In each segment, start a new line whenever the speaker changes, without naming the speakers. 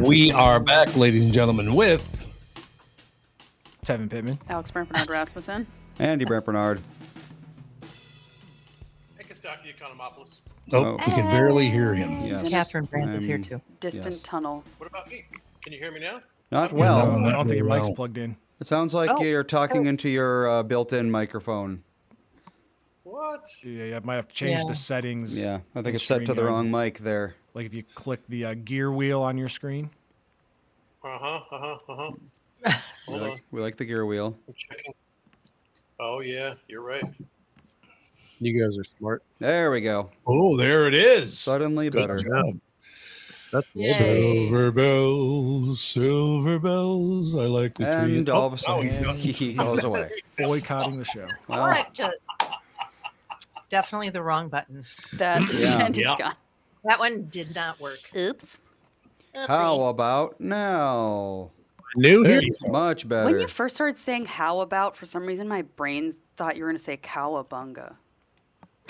We are back, ladies and gentlemen, with
Tevin Pittman.
Alex Brant Bernard Rasmussen.
Andy Brent Barnard.
Kostaki Economopoulos.
Oh, we can barely hear him.
Yes.
Catherine Brandt is here
Um,
too.
Distant
Yes.
tunnel.
What about me? Can you hear me now?
Not well.
no,
I don't think your
very
mic's
well.
plugged in.
It sounds like
Oh.
you're talking
Oh.
into your uh, built-in microphone.
What?
Yeah, I might have to change
Yeah.
the settings.
Yeah, I think it's set to the wrong mic there.
Like if you click the uh, gear wheel on your screen.
Uh huh. Uh huh. Uh huh.
We like, we like the gear wheel.
I'm checking. Oh yeah, you're right.
You guys are smart.
There we go.
Oh, there it is.
Suddenly
Good
better.
job.
That's
Silver bells, silver bells. I like the tree.
And all of a sudden,
oh,
he goes away.
Boycotting the show.
All
Well,
definitely the wrong button.
That
Yeah.
Andy's
Yeah.
Gone.
That one did not work.
Oops.
how about now?
New here.
Much better.
When you first started saying how about, for some reason my brain thought you were going to say cowabunga.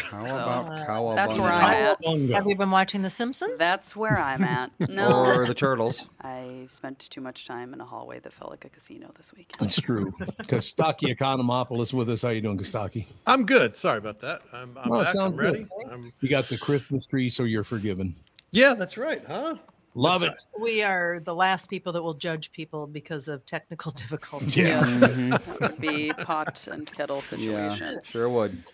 How about uh, cowabunga?
That's where I'm at.
Have you been watching The Simpsons?
That's where I'm at. No.
Or the turtles.
I spent too much time in a hallway that felt like a casino this week.
That's true. Kostaki Economopoulos with us. How are you doing, Kostaki?
I'm good. Sorry about that. I'm, I'm
No, it
back. I'm
sounds
ready.
good.
I'm,
You got the Christmas tree, so you're forgiven.
yeah, that's right, huh?
Love it.
we are the last people that will judge people because of technical difficulties.
Yeah.
Yes. that would be pot and kettle situation.
Yeah,
situation.
sure would.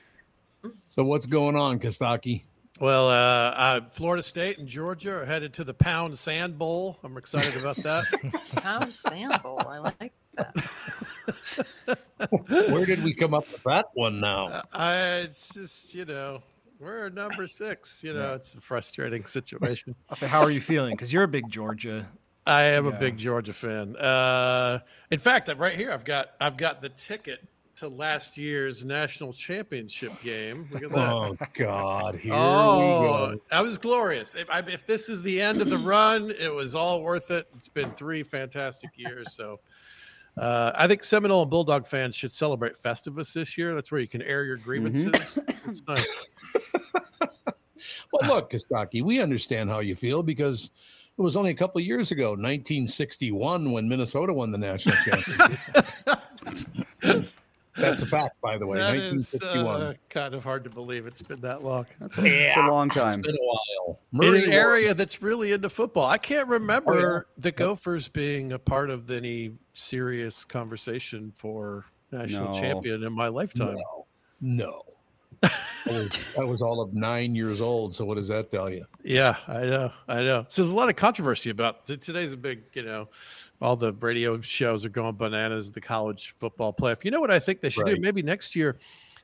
So what's going on, Kostaki?
Well, uh, uh, Florida State and Georgia are headed to the Pound Sand Bowl. I'm excited about that.
Pound sand bowl. I like that.
Where did we come up with that one now?
I, it's just you know we're number six. You know, it's a frustrating situation.
I'll say, how are you feeling? Because you're a big Georgia.
I am a big Georgia fan. Uh, in fact, I'm right here. I've got I've got the ticket to last year's national championship game. Look at that.
Oh God, here
Oh,
we go.
that was glorious. If, I, if this is the end of the run, it was all worth it. It's been three fantastic years. So uh, I think Seminole and Bulldog fans should celebrate Festivus this year. That's where you can air your grievances. It's nice.
Well, look, Kostaki, we understand how you feel because it was only a couple of years ago, 1961, when Minnesota won the national championship. That's a fact, by the way.
That is
1961.
uh, kind of hard to believe it's been that long.
That's a, it's a long time.
It's been a while.
in
Murray
an area that's really into football. I can't remember
Oh, yeah.
the Gophers being a part of any serious conversation for national
No.
champion in my lifetime.
No, no. I, was, I was all of nine years old. So what does that tell you?
Yeah, I know, I know. So there's a lot of controversy about today's a big, you know, all the radio shows are going bananas. The college football playoff. You know what I think they should
Right.
do? Maybe next year,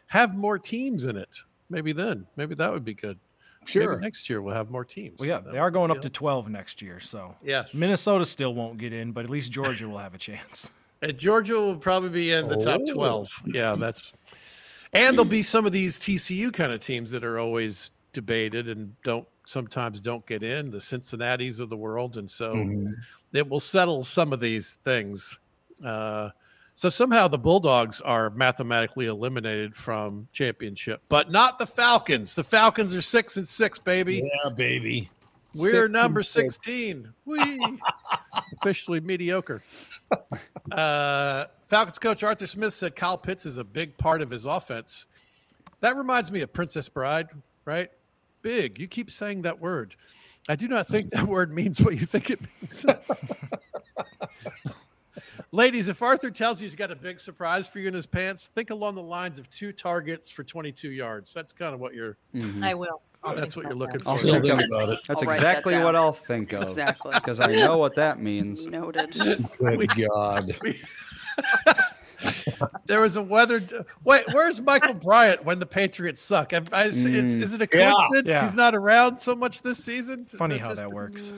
have more teams in it. Maybe then, maybe that would be good.
Sure.
Maybe next year we'll have more teams.
Well, yeah, they are going up to 12 next year. So
Yes.
Minnesota still won't get in, but at least Georgia will have a chance.
And Georgia will probably be in the top
Oh.
12. Yeah, that's. And there'll be some of these TCU kind of teams that are always debated and don't sometimes don't get in, the Cincinnati's of the world. And so
Mhm.
it will settle some of these things. Uh, so somehow the Bulldogs are mathematically eliminated from championship, but not the Falcons. The Falcons are six and six, baby.
Yeah, baby.
We're
Six
number
six.
16. We officially mediocre. Uh, Falcons coach Arthur Smith said Kyle Pitts is a big part of his offense. That reminds me of Princess Bride, right? Big. You keep saying that word. I do not think that word means what you think it means. Ladies, if Arthur tells you he's got a big surprise for you in his pants, think along the lines of two targets for 22 yards. That's kind of what you're. Mm-hmm.
I will. I'll
That's what you're looking
that.
for.
I'll think
about it.
That's
I'll write that
exactly what I'll think of.
Exactly.
Because I know what that means.
Noted.
Good God.
There was a weather. Wait, where's Michael Bryant when the Patriots suck? I, I, is,
Mm.
is it a coincidence
Yeah.
he's not around so much this season? Is
Funny
that
how
just-
that works.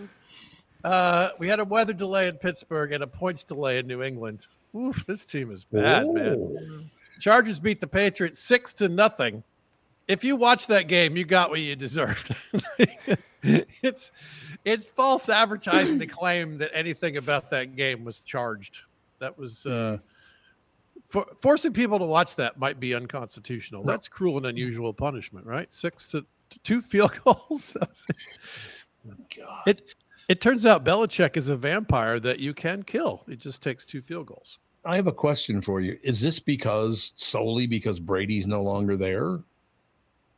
Uh, we had a weather delay in Pittsburgh and a points delay in New England. Oof, this team is bad, man.
Oh.
Chargers beat the Patriots six to nothing. If you watch that game, you got what you deserved. it's it's false advertising to claim that anything about that game was charged. That was uh, for, forcing people to watch that might be unconstitutional. That's cruel and unusual punishment, right? Six to two field goals.
God.
it it turns out Belichick is a vampire that you can kill. It just takes two field goals.
I have a question for you. Is this because solely because Brady's no longer there?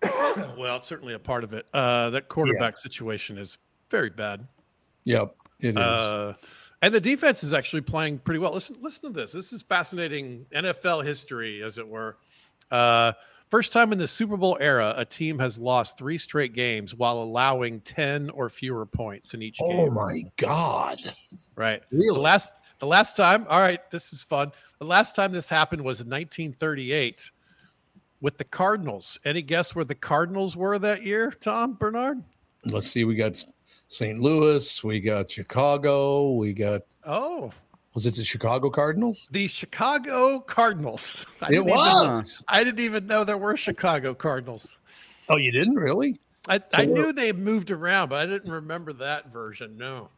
Well, it's certainly a part of it. Uh, that quarterback situation is very bad.
Yep, it is.
Uh, and the defense is actually playing pretty well. Listen, listen to this. This is fascinating NFL history, as it were. Uh, first time in the Super Bowl era, a team has lost three straight games while allowing ten or fewer points in each
oh
game.
my God.
Right.
Really?
The last the last time, all right, this is fun. The last time this happened was in 1938 with the Cardinals. Any guess where the Cardinals were that year, Tom Barnard?
Let's see. We got St. Louis. We got Chicago. We got,
Oh,
was it the Chicago Cardinals?
the Chicago Cardinals. I
It
even-
was.
I didn't even know there were Chicago Cardinals.
Oh, you didn't really?
I, I knew they moved around, but I didn't remember that version. No.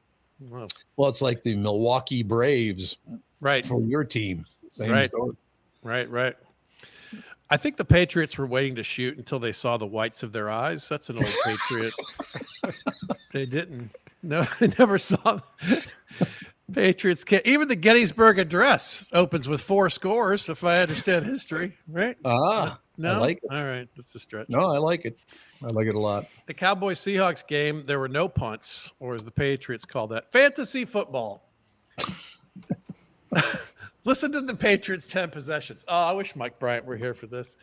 Well,
Well, it's like the Milwaukee Braves
right,
for your team. Same
Right.
story.
right, right. I think the Patriots were waiting to shoot until they saw the whites of their eyes. That's an old Patriot. they didn't. No, I never saw. Patriots can't. Even the Gettysburg Address opens with four scores, if I understand history, right?
Ah,
No,
I like it.
All right, that's a stretch.
No, I like it. I like it a lot.
The Cowboys Seahawks game, there were no punts, or as the Patriots call that, fantasy football. Listen to the Patriots' 10 possessions. Oh, I wish Mike Bryant were here for this.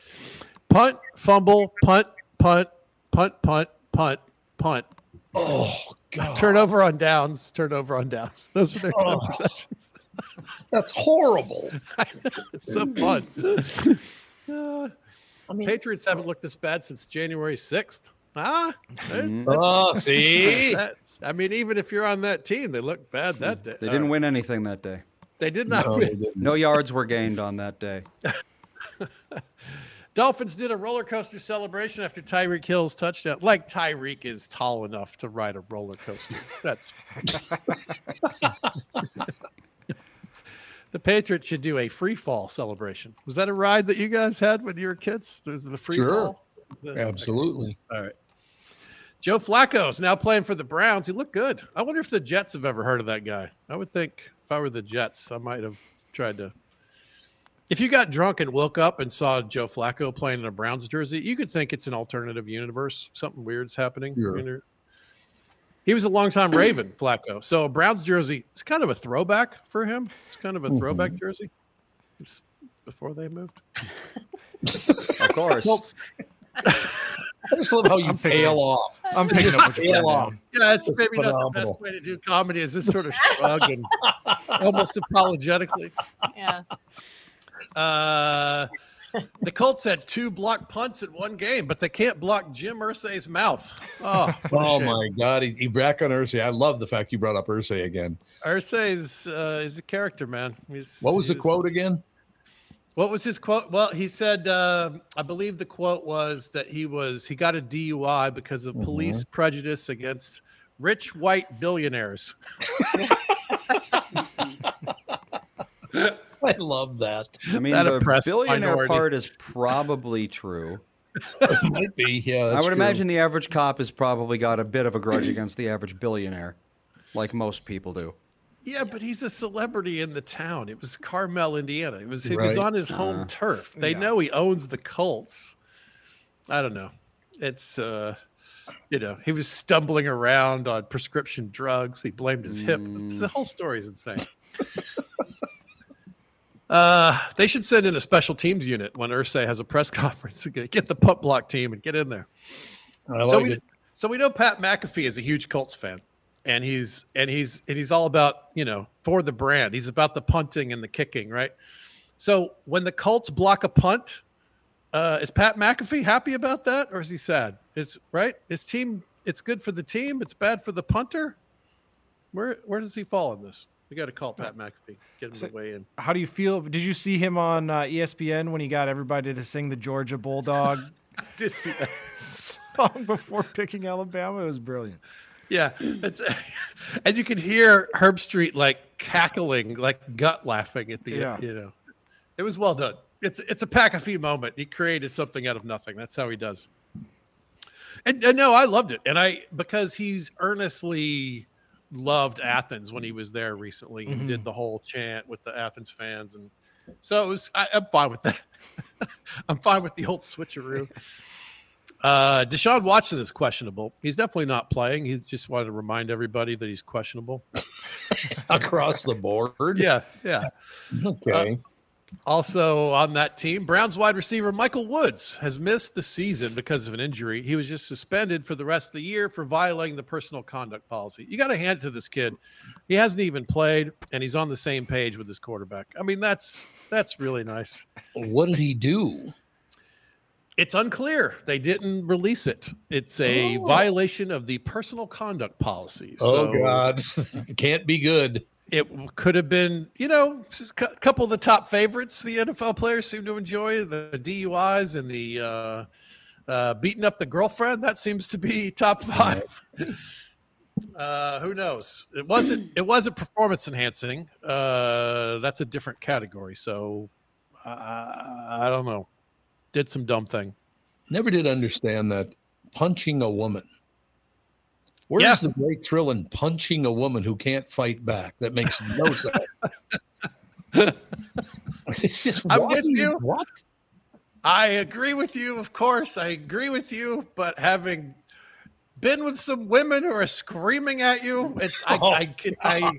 Punt, fumble, punt, punt, punt, punt, punt, punt.
Oh, God.
Turnover on downs, turnover on downs. Those were their 10
Oh.
possessions.
That's horrible.
It's so fun. Uh, Patriots haven't looked this bad since January 6th. Ah,
Mhm.
Oh, see?
that- I mean, even if you're on that team, they look bad that day.
They didn't
Uh,
win anything that day.
They did not
No,
win.
they didn't.
No yards were gained on that day.
Dolphins did a roller coaster celebration after Tyreek Hill's touchdown. Like Tyreek is tall enough to ride a roller coaster. That's the Patriots should do a free fall celebration. Was that a ride that you guys had when you were kids? There's the free
Sure.
fall. That-
Absolutely.
All right. Joe Flacco is now playing for the Browns. He looked good. I wonder if the Jets have ever heard of that guy. I would think if I were the Jets, I might have tried to. If you got drunk and woke up and saw Joe Flacco playing in a Browns jersey, you could think it's an alternative universe. Something weird's happening.
Sure.
You know? He was a longtime Raven, Flacco. So a Browns jersey is kind of a throwback for him. It's kind of a mm-hmm. throwback jersey. It's before they moved.
Of course.
I just love how you fail off.
I'm picking up what you're
Fail off.
Yeah, it's
It's
maybe not the best way to do comedy is just sort of shrug and almost apologetically.
Yeah.
Uh, the Colts had two blocked punts in one game, but they can't block Jim Irsay's mouth. Oh,
Oh my God, he, he back on Irsay. I love the fact you brought up Irsay again.
Irsay's uh, is a character, man. He's,
What was the quote again?
What was his quote? Well, he said, uh, I believe the quote was that he was he got a DUI because of police prejudice against rich white billionaires.
I love that.
I mean,
That
the billionaire
minority.
part is probably true.
It might be. Yeah,
I would
true.
imagine the average cop has probably got a bit of a grudge against the average billionaire, like most people do.
Yeah, but he's a celebrity in the town. It was Carmel, Indiana. It was he was on his home
Uh,
turf. They
yeah.
know he owns the Colts. I don't know. It's uh, you know, he was stumbling around on prescription drugs. He blamed his hip. It's- The whole story is insane. uh, they should send in a special teams unit when Irsay has a press conference. to Get the punt block team and get in there.
I like
so we,
it.
so we know Pat McAfee is a huge Colts fan, and he's and he's and he's all about you know for the brand. He's about the punting and the kicking, right? So when the Colts block a punt, uh, is Pat McAfee happy about that, or is he sad? It's right. His team. It's good for the team. It's bad for the punter. Where where does he fall in this? We got to call Pat McAfee. Get him
So-
to weigh in.
How do you feel? Did you see him on uh, ESPN when he got everybody to sing the Georgia Bulldog
Did see that?
song before picking Alabama? It was brilliant.
Yeah, it's and you can hear Herbstreit like cackling, like gut laughing at the
Yeah.
you know. It was well done. It's it's a McAfee moment. He created something out of nothing. That's how he does. And, and no, I loved it, and I because he's earnestly loved Athens when he was there recently and did the whole chant with the Athens fans, and so it was. I, I'm fine with that. I'm fine with the old switcheroo. Uh, Deshaun Watson is questionable. He's definitely not playing. He just wanted to remind everybody that he's questionable.
across the board.
Yeah, yeah.
Okay.
Also on that team, Browns wide receiver Michael Woods has missed the season because of an injury. He was just suspended for the rest of the year for violating the personal conduct policy. You got to hand it to this kid. He hasn't even played, and he's on the same page with his quarterback. I mean, that's that's really nice.
what did he do?
It's unclear. They didn't release it. It's a oh. violation of the personal conduct policy.
Oh
So-
God, can't be good.
It could have been, you know, a couple of the top favorites the NFL players seem to enjoy the DUIs and the uh, uh, beating up the girlfriend. That seems to be top five. uh, who knows? It wasn't. It wasn't performance enhancing. Uh, that's a different category. So uh, I don't know. Did some dumb thing.
Never did understand that punching a woman. Where's
Yeah.
the great thrill in punching a woman who can't fight back? That makes no sense. it's just
I'm
what
with you.
What?
I agree with you, of course. I agree with you, but having been with some women who are screaming at you, it's I, oh, I, can- I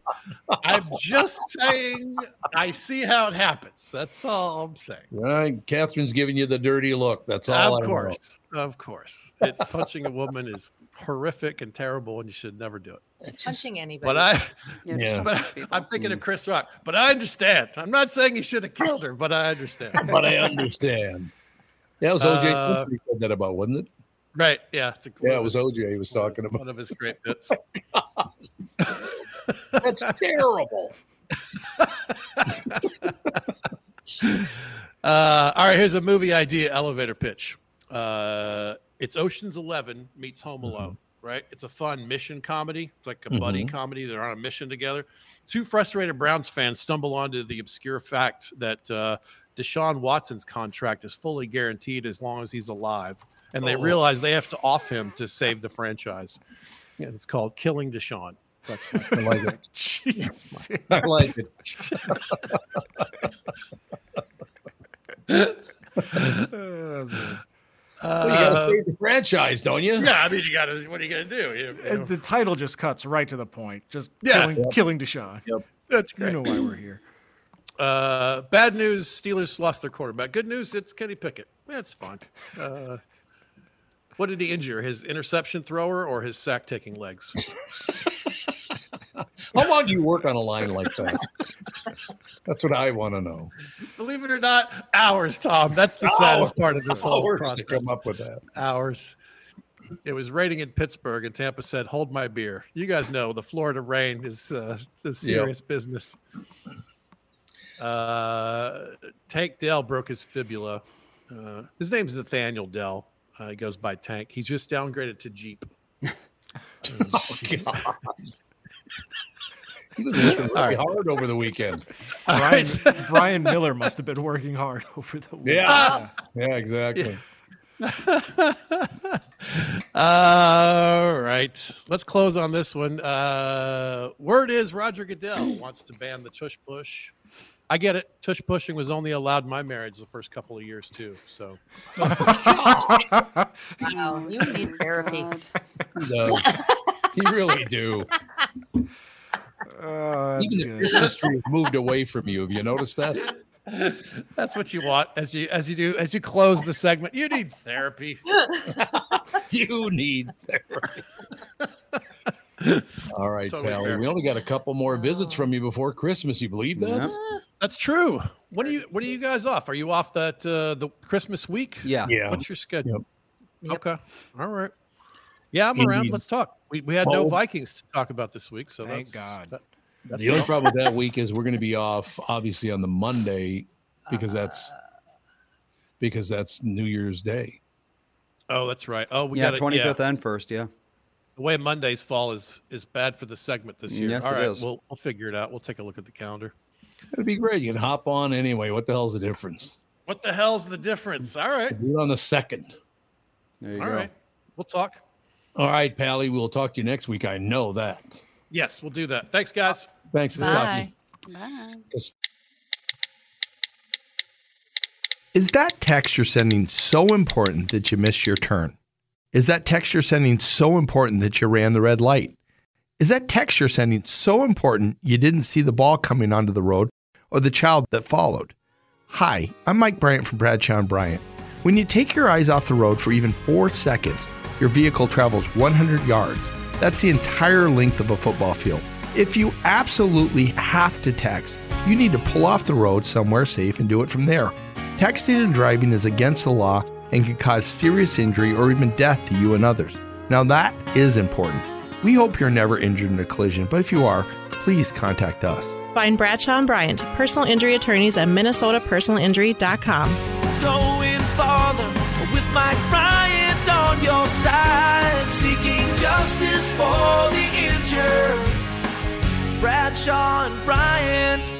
I'm just saying I see how it happens. That's all I'm saying.
Right, Catherine's giving you the dirty look. That's all.
of
I know.
course, of course, it, punching a woman is horrific and terrible, and you should never do it.
It's just-
anybody.
But I,
Yeah,
Yeah.
but
punch.
I'm thinking of Chris Rock. But I understand. I'm not saying he should have killed her, but I understand.
but I understand. That was OJ
Uh,
said that about, wasn't it?
Right? Yeah. It's a,
Yeah, it was OJ he was talking about.
one of his great bits.
That's terrible.
Uh, all right, here's a movie idea elevator pitch. Uh, it's Ocean's Eleven meets Home Alone, right? It's a fun mission comedy. It's like a buddy comedy. They're on a mission together. Two frustrated Browns fans stumble onto the obscure fact that uh, Deshaun Watson's contract is fully guaranteed as long as he's alive, and they
Oh.
realize they have to off him to save the franchise. And it's called Killing Deshaun. That's my
I like it.
Jeez.
I like it.
that.
Well, you got to save the franchise, don't you?
yeah, I mean, you got to. What are you gonna do? You- you know,
the title just cuts right to the point. Just
Yeah.
killing,
Yep.
killing Deshaun.
that's great.
You know why we're here.
Uh, bad news: Steelers lost their quarterback. Good news: it's Kenny Pickett. That's fine. Uh, what did he injure? His interception thrower or his sack taking legs?
How long do you work on a line like that? That's what I want to know.
Believe it or not, hours, Tom. That's the saddest part of this whole
Hours
process.
come up with that.
Hours. It was raining in Pittsburgh, and Tampa said, "Hold my beer." You guys know the Florida rain is uh, it's a serious business. Uh, Tank Dell broke his fibula. Uh, his name's Nathaniel Dell. Uh, he goes by Tank. He's just downgraded to Jeep.
He's working really hard over the weekend.
Brian, Brian Miller must have been working hard over the week.
Yeah. Yeah, exactly.
All right. Let's close on this one. Uh, word is Roger Goodell wants to ban the tush push. I get it. Tush pushing was only allowed in my marriage the first couple of years too. So
Wow, you need therapy.
God.
He does. he really do.
Oh, that's
Even the
good.
Christmas tree has moved away from you. Have you noticed that?
that's what you want as you as you do as you close the segment. You need therapy.
You need therapy. All right,
Totally
Pally.
fair.
We only got a couple more visits from you before Christmas. You believe that?
Yeah.
That's true. What are you when are you guys off? Are you off that uh, the Christmas week?
Yeah.
Yeah.
What's your schedule?
Yep.
Okay. All right. Yeah, I'm around. Let's talk. We, we had no
Oh.
Vikings to talk about this week, so
Thank
that's,
God.
that- that's
The only problem with that week is we're going to be off, obviously, on the Monday because that's because that's New Year's Day.
oh, that's right. Oh, we
yeah,
got
twenty
yeah.
and first. Yeah.
The way Mondays fall is is bad for the segment this year.
Yes,
All
it is.
we'll we'll figure it out. We'll take a look at the calendar.
It'd be great. You can hop on anyway. What the hell's the difference?
What the hell's the difference? All right.
Do it on the second.
There you
All
go.
right. We'll talk.
All right, Pally. We'll talk to you next week. I know that.
Yes, we'll do that. Thanks, guys.
Thanks,
Bye.
Sasaki.
Bye.
Just-
Is that text you're sending so important that you missed your turn? Is that text you're sending so important that you ran the red light? Is that text you're sending so important you didn't see the ball coming onto the road or the child that followed? Hi, I'm Mike Bryant from Bradshaw and Bryant. When you take your eyes off the road for even four seconds, your vehicle travels 100 yards. That's the entire length of a football field. If you absolutely have to text, you need to pull off the road somewhere safe and do it from there. Texting and driving is against the law and can cause serious injury or even death to you and others. Now, that is important. We hope you're never injured in a collision, but if you are, please contact us.
Find Bradshaw and Bryant, personal injury attorneys at minnesotapersonalinjury.com.
Going farther with Mike Bryant on your side, seeking justice for the injured. Bradshaw and Bryant.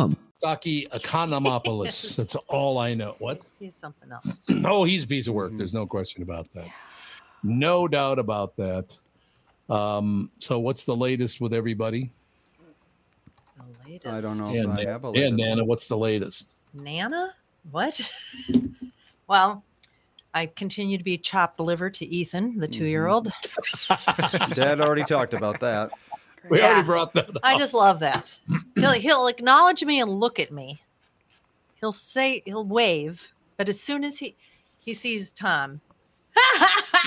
Saki Economopoulos. That's all I know. What?
He's something else.
Oh, he's a piece of work. There's no question about that. No doubt about that. Um, so what's the latest with everybody?
The latest.
I don't know
And,
if I have a
and
latest
Nana, what's the latest?
Nana? What? well, I continue to be chopped liver to Ethan, the two year old.
Dad already talked about that.
We
Yeah.
already brought that up.
I just love that. He'll, he'll acknowledge me and look at me. He'll say, he'll wave, but as soon as he, he sees Tom,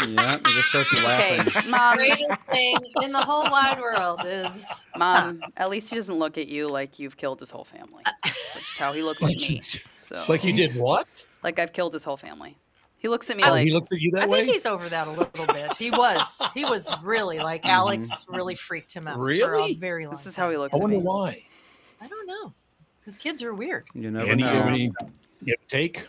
Yeah, he just starts
Okay,
laughing.
mom,
greatest thing in the whole wide world is
mom. At least he doesn't look at you like you've killed his whole family, which is how he looks oh, at me. So,
Like you did what?
like I've killed his whole family. He looks at me
Oh,
like
he looks at you that
I
way?
think he's over that a little bit. He was. He was really like mm-hmm. Alex really freaked him out for a
Really?
very long
this is how he looks
I
at
wonder
me.
why.
I don't know. Because kids are weird.
You never
Any,
know.
any give take?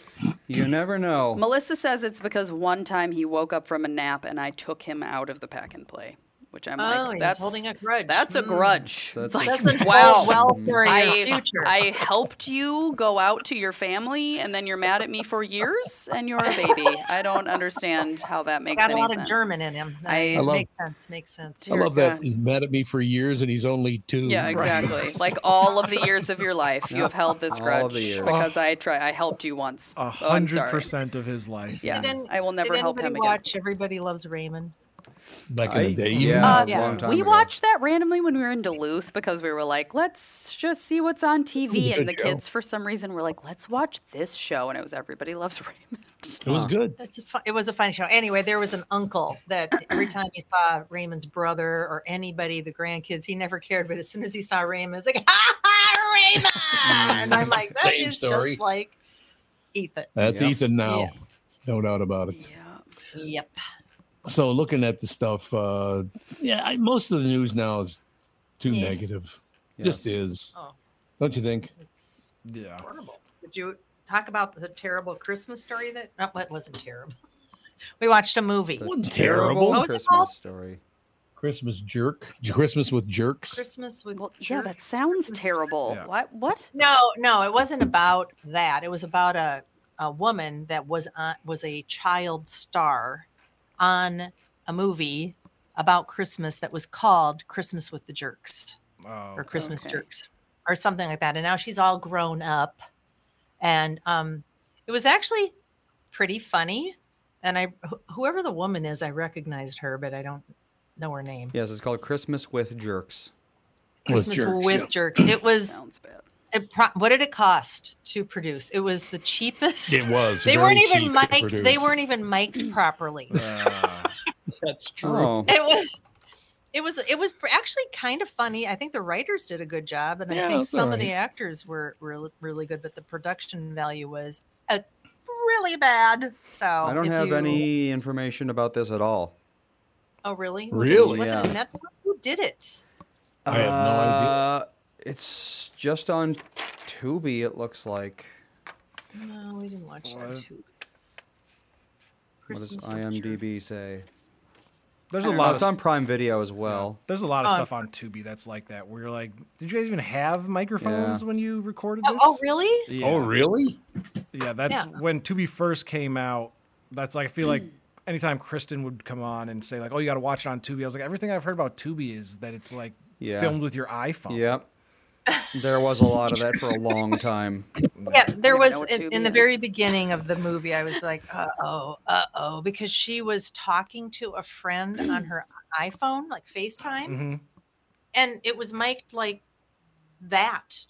You never know.
Melissa says it's because one time he woke up from a nap and I took him out of the pack and play, which I'm
Oh,
like,
he's
that's
holding a grudge.
That's a
Mm.
grudge.
That's-
Like,
Doesn't
wow.
well for your
I,
future.
I helped you go out to your family, and then you're mad at me for years, and you're a baby. I don't understand how that makes
Got a lot
sense.
of German in him.
I-
I,
I
love-
makes sense. Makes sense.
I love that he's mad at me for years and he's only two.
Yeah, exactly. like all of the years of your life, you have held this grudge because I try. I helped you once.
A
Oh,
hundred percent of his life.
Yeah,
Didn't-
I will never help him again.
watch Everybody Loves Raymond?
Back in
I-
the day.
yeah,
Uh,
a long time
we
ago.
watched that randomly when we were in Duluth because we were like, let's just see what's on TV. And the
show.
kids, for some reason, were like, let's watch this show. And it was Everybody Loves Raymond.
It was good.
That's a fun, it was a funny show. Anyway, there was an uncle that every time he saw Raymond's brother or anybody, the grandkids, he never cared. But as soon as he saw Raymond, it's like, ha ha, Raymond! and I'm like, that
Same
is
story.
just like Ethan.
That's
Yep.
Ethan now.
Yes.
No doubt about it.
Yeah.
Yep.
So looking at the stuff, uh, yeah, I, most of the news now is too
Yeah.
negative.
Yes.
Just is.
Oh.
Don't you think?
It's
Yeah.
horrible. Did you talk about the terrible Christmas story that? No, it wasn't terrible. we watched a movie.
The
Wasn't
terrible
terrible.
What was it
Christmas
called?
story.
Christmas jerk. Christmas with jerks.
Christmas with
Well, yeah, that sounds terrible.
Yeah.
What? What?
No, no, it wasn't about that. It was about a, a woman that was on, was a child star on a movie about Christmas that was called Christmas with the Jerks
Oh,
or Christmas
okay.
Jerks or something like that. And now she's all grown up, and um, it was actually pretty funny. And I, wh- whoever the woman is, I recognized her, but I don't know her name.
Yes, it's called Christmas with Jerks.
With
Christmas
jerks,
with
yeah.
Jerks. It was.
Sounds bad.
It pro- what did it cost to produce? It was the cheapest.
It was.
They weren't even mic'd. They weren't even mic'd properly.
Uh,
That's true.
Oh,
It was. It was. It was actually kind of funny. I think the writers did a good job, and
Yeah,
I think
it's
some of the actors were really, really good. But the production value was uh, really bad. So
I don't have
you-
any information about this at all.
Oh, really?
Really?
Was it, was it
Yeah.
a Netflix? Who did it?
I have no idea.
Uh, It's just on Tubi. It looks like.
No, we didn't watch that
What?
too.
What does
Christmas with Jerks.
IMDb say?
there's
I
a
don't
lot
Oh,
of
it's on Prime Video as well.
There's a lot of
Oh.
stuff on Tubi that's like that. Where you're like, did you guys even have microphones when you recorded
Oh,
this?
oh, really?
Yeah.
Oh, really?
Yeah, that's
Yeah.
when Tubi first came out. That's like I feel like anytime Kristen would come on and say like, "Oh, you got to watch it on Tubi," I was like, everything I've heard about Tubi is that it's like
Yeah.
filmed with your iPhone.
Yep. There was a lot of that for a long time.
Yeah, there was in, in the very beginning of the movie. I was like, uh oh, uh oh, because she was talking to a friend on her iPhone, like FaceTime,
hmm
and it was mic'd like that.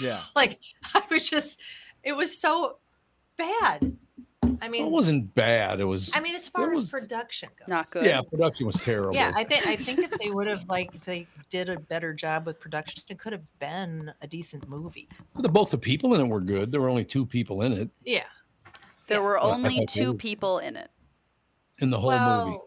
Yeah.
Like I was just, it was so bad. I mean, It
wasn't bad. It was.
I mean, as far as
was-
production goes,
Not good.
Yeah, production was terrible.
Yeah, I think I think if they would have like if they did a better job with production, it could have been a decent movie.
The, both the people in it were good. There were only two people in it
Yeah.
There were only two people in it.
in the whole movie.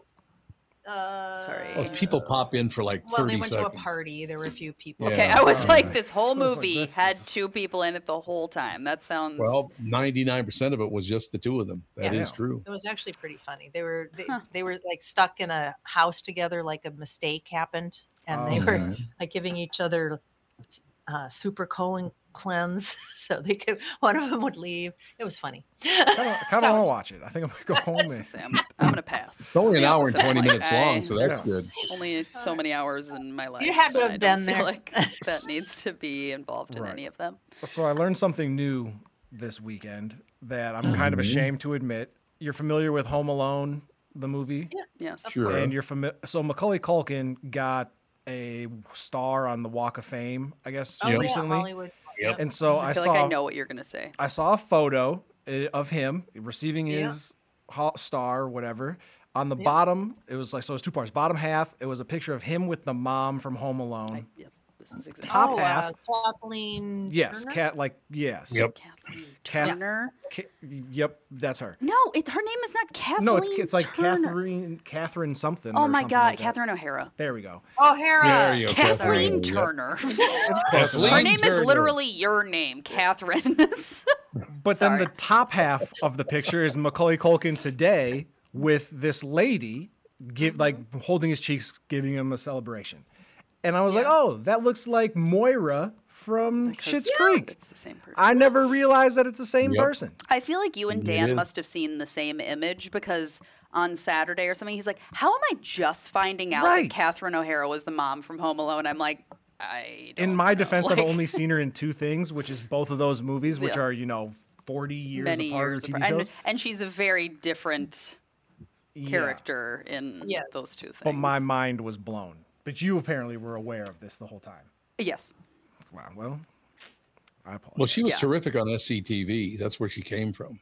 Well, uh,
Sorry.
Those people pop in for like
Well,
thirty
they went
seconds.
to a party. There were a few people.
Yeah.
Okay, I was
Okay.
like, this whole
I was like,
movie
this
had
is-
two people in it the whole time. That sounds
Well, ninety-nine percent of it was just the two of them. That is
Yeah.
true.
It was actually pretty funny. They were they,
Huh.
they were like stuck in a house together, like a mistake happened, and they
Oh,
were
okay.
like giving each other uh, super colon cleanse, so they could one of them would leave. It was funny.
I kind of want to watch it. I think I'm gonna go home
I was
and
say, I'm, I'm gonna pass.
It's only an hour and 20
Like,
minutes long,
I-
so that's
Yeah.
good.
Only so many hours in my life.
You had to have been there.
like that needs to be involved in
Right.
any of them.
So I learned something new this weekend that I'm kind of
Mhm.
ashamed to admit. You're familiar with Home Alone, the movie?
Yes.
Sure.
And you're familiar. So Macaulay Culkin got a star on the Walk of Fame, I guess,
Oh, yeah,
recently.
Hollywood.
Yep.
And so I,
I feel
saw
like I know what you're gonna say.
I saw a photo uh, of him receiving
Yeah.
his ho- star, or whatever. On the
Yep.
bottom, it was like so. It was two parts. Bottom half, it was a picture of him with the mom from Home Alone.
I, yep, this is exactly.
Top
oh,
half.
Uh, Kathleen.
yes,
Turner?
cat like yes.
Yep.
Kathleen Turner.
Ca- yep, that's her.
No, it, her name is not Kathleen.
no, it's it's like
Turner.
Catherine Catherine something.
Oh
or
my
something
God,
like that.
Catherine O'Hara.
There we go.
O'Hara.
There you go.
Kathleen
Yep.
Turner.
It's close
Kathleen.
Her name
Turner.
is literally your name, Catherine.
But then the top half of the picture is Macaulay Culkin today with this lady give like holding his cheeks, giving him a celebration. And I was like, oh, that looks like Moira from Schitt's Creek.
It's the same person.
I never realized that it's the same
Yep.
person.
I feel like you and Dan must have seen the same image because on Saturday or something, he's like, "How am I just finding out
Right.
that Catherine O'Hara was the mom from Home Alone?" I'm like, I. Don't
In my
know.
defense, I've only seen her in two things, which is both of those movies, which
Yeah.
are you know forty years
many
apart
years
TV
apart.
shows.
And, and she's a very different
Yeah.
character in
Yes.
those two things.
But my mind was blown. But you apparently were aware of this the whole time.
yes,
Wow. Well, I apologize.
Well, she was
Yeah.
terrific on SCTV. That's where she came from.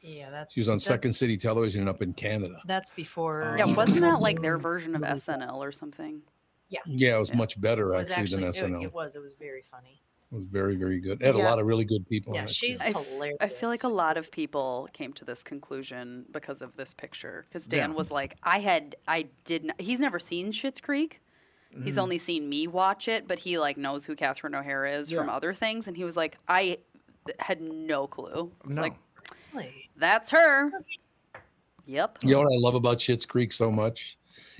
Yeah, that's
She was on
that-
Second City Television up in Canada.
That's before.
yeah, wasn't that like their version of SNL or something?
Yeah,
Yeah, it was much better
it was
actually,
actually
than SNL.
it was. It was very funny.
It was very, very good. It had
Yeah.
a lot of really good people
Yeah,
on
she's
too.
I, f-
hilarious.
I feel like a lot of people came to this conclusion because of this picture. Because Dan
Yeah.
was like, I had, I didn't. He's never seen Schitt's Creek. He's
Mm-hmm.
only seen me watch it, but he like knows who Catherine O'Hara is from other things, and he was like, I had no clue. It's
No.
like
Really?
that's her. Yep.
You know what I love about Schitt's Creek so much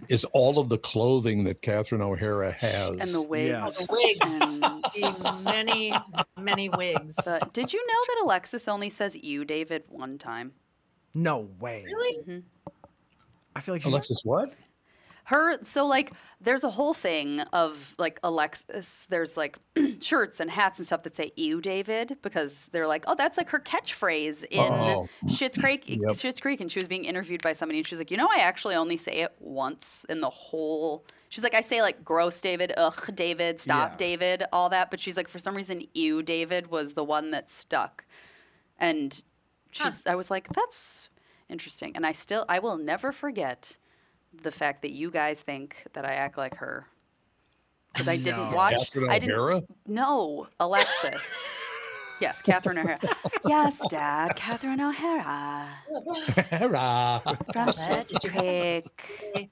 is all of the clothing that Catherine O'Hara has.
And the wigs.
Yes.
The wigs. Many, many wigs.
the, did you know that Alexis only says "you, David" one time?
no way.
really?
I feel like she's
Alexis, what?
Her so like there's a whole thing of like Alexis. There's like shirts and hats and stuff that say "you, David" because they're like, oh, that's like her catchphrase in
Oh.
Schitt's Creek.
Yep.
Schitt's Creek, and she was being interviewed by somebody, and she was like, you know, I actually only say it once in the whole. She's like, I say like gross, David, ugh, David, stop,
Yeah.
David, all that, but she's like, for some reason, "you, David" was the one that stuck, and she's. I was like, that's interesting, and I still, I will never forget the fact that you guys think that I act like her. Because I didn't
No.
watch.
Catherine
I didn't.
O'Hara?
No, Alexis. yes, Catherine O'Hara. yes, Dad, Catherine O'Hara
Hurrah.
from Schitt's Creek.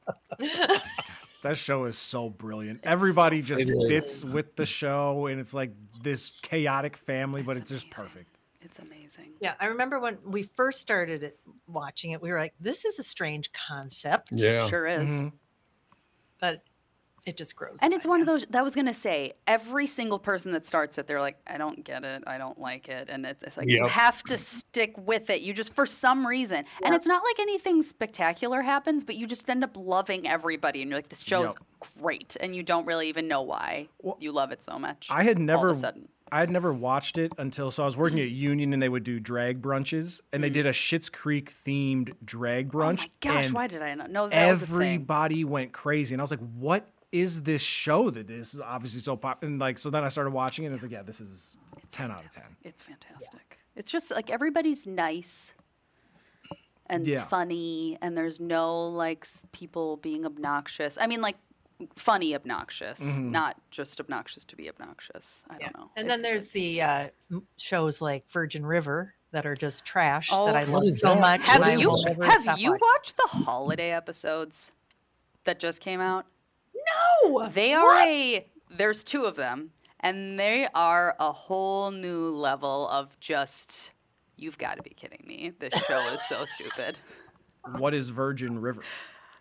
that show is so brilliant. Everybody just
It is.
fits with the show, and it's like this chaotic family, but it's, just perfect.
It's amazing.
Yeah, I remember when we first started it, watching it, we were like, "This is a strange concept,"
Yeah.
Sure is.
Mm-hmm.
but it just grows.
And it's one
you.
of those that was gonna say. Every single person that starts it, they're like, I don't get it, I don't like it, and it's, it's like you have to stick with it. You just for some reason, and it's not like anything spectacular happens, but you just end up loving everybody, and you're like, this show's
Yep.
great, and you don't really even know why you love it so much.
I had never
all
never,
of a sudden.
I had never watched it until so I was working at Union, and they would do drag brunches, and they did a Schitt's Creek themed drag brunch.
Mm. Oh gosh, why did I not know that was a thing?
everybody went crazy, and I was like, "What is this show that this is obviously so pop?" And like, so then I started watching it, and it's like, "Yeah, this is ten out of ten.
It's fantastic. It's just like everybody's nice and
Yeah.
funny, and there's no like people being obnoxious. I mean, like funny obnoxious,
Mm-hmm.
not just obnoxious to be obnoxious. I don't know.
And then there's
good.
the uh, shows like Virgin River that are just trash
Oh,
that I love so
that?
much.
Have you have you
watching.
watched the holiday episodes that just came out?
No,
They are a there's two of them, and they are a whole new level of just. You've got to be kidding me! This show is so stupid.
What is Virgin River?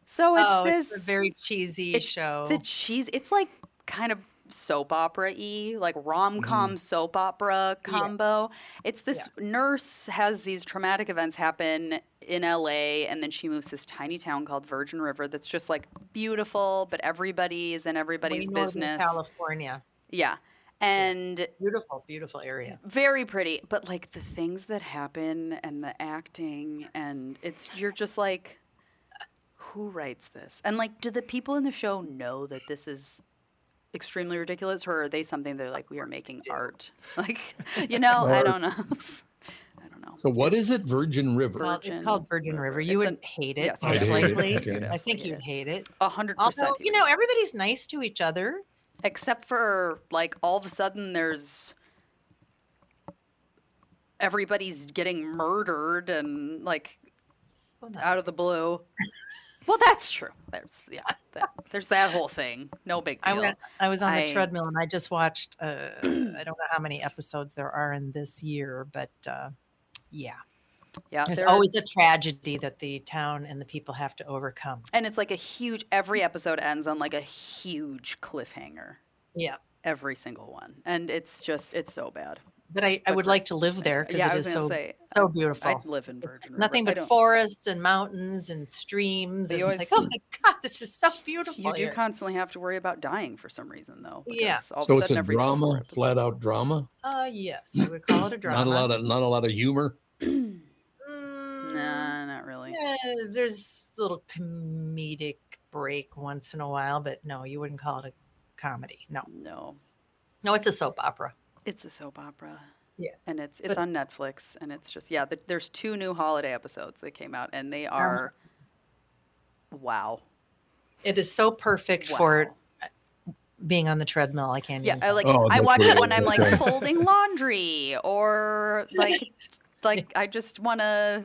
So it's
oh,
this
it's very cheesy
it's
show.
The cheese. It's like kind of soap opera y, like rom com
Mm-hmm.
soap opera combo. It's this nurse has these traumatic events happen in LA, and then she moves to this tiny town called Virgin River that's just like beautiful, but everybody is in everybody's business.
California.
Yeah. And
Beautiful, beautiful area.
very pretty, but like the things that happen and the acting, and it's you're just like, who writes this? And like, do the people in the show know that this is extremely ridiculous, or are they something they're like, we are making art? Like, you know, I don't know. I don't know.
So what is it? Virgin River.
Well, it's called Virgin River. You wouldn't hate it,
yes,
most
I'd hate it. Okay.
I think you'd hate it.
A hundred percent.
Although, you know, everybody's nice to each other.
except for like all of a sudden there's everybody's getting murdered and like
oh, Well,
out of the blue. Well, that's true. There's yeah, that, there's that whole thing. No big
I
deal.
went. I was on the
I-
treadmill and I just watched. Uh, I don't know how many episodes there are in this year, but uh, yeah,
Yeah,
There's
there-
always a tragedy that the town and the people have to overcome.
and it's like a huge. Every episode ends on like a huge cliffhanger.
Yeah.
Every single one, and it's just it's so bad.
But I, I would like to live there because
Yeah, I was
is so
say,
so beautiful.
I'd live in Virgin River.
Nothing but forests and mountains and streams.
You
and it's like, oh my god, this is so beautiful.
You do
here.
constantly have to worry about dying for some reason, though.
Yeah.
because All of
So
a
it's
sudden
a drama, flat out drama.
Uh, yes, I would call it a drama.
Not a lot of not a lot of humor.
Nah, not really.
Eh, there's a little comedic break once in a while, but no, you wouldn't call it a comedy. No,
no,
no, it's a soap opera.
It's a soap opera.
Yeah.
and it's it's
But-
on Netflix, and it's just yeah. th- There's two new holiday episodes that came out, and they are wow.
It is so perfect for uh, being on the treadmill. I can't.
Yeah,
even
I like
you.
I watch it when I'm like folding laundry or like like I just want to.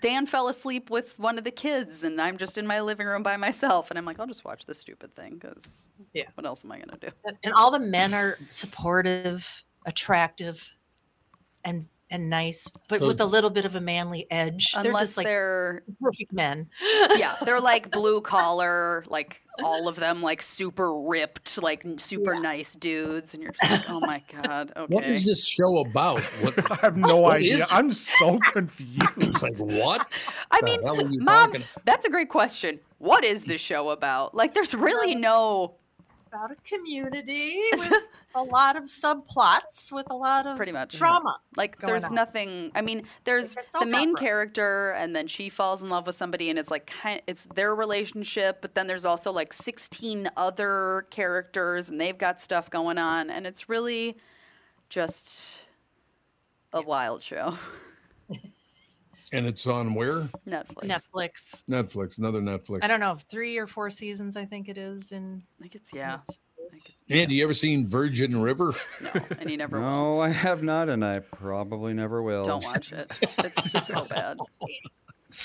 Dan fell asleep with one of the kids, and I'm just in my living room by myself, and I'm like, I'll just watch this stupid thing because
yeah,
what else am I gonna do?
And- and all the men are supportive, attractive, and and nice, but
So-
with a little bit of a manly edge. they're
Unless
just like
they're
perfect men.
yeah, they're like blue collar, like all of them, like super ripped, like n- super nice dudes, and you're just like, oh my god, okay.
What is this show about? What,
I have no
what
idea. I'm so confused.
like what?
I mean,
hell are you
mom,
talking-
that's a great question. What is this show about? Like, there's really no.
About a community with a lot of subplots, with a lot of
Pretty much
drama.
Mm-hmm.
Like,
there's
on.
nothing. I mean, there's the main
opera.
character, and then she falls in love with somebody, and it's like kind. It's their relationship, but then there's also like 16 other characters, and they've got stuff going on, and it's really just a wild show.
And it's on where?
Netflix.
Netflix.
Netflix. Another Netflix.
I don't know, three or four seasons, I think it is. In
I think it's yeah.
And you ever seen Virgin River?
No, and you never will.
No, I have not, and I probably never will.
Don't watch it. It's so bad.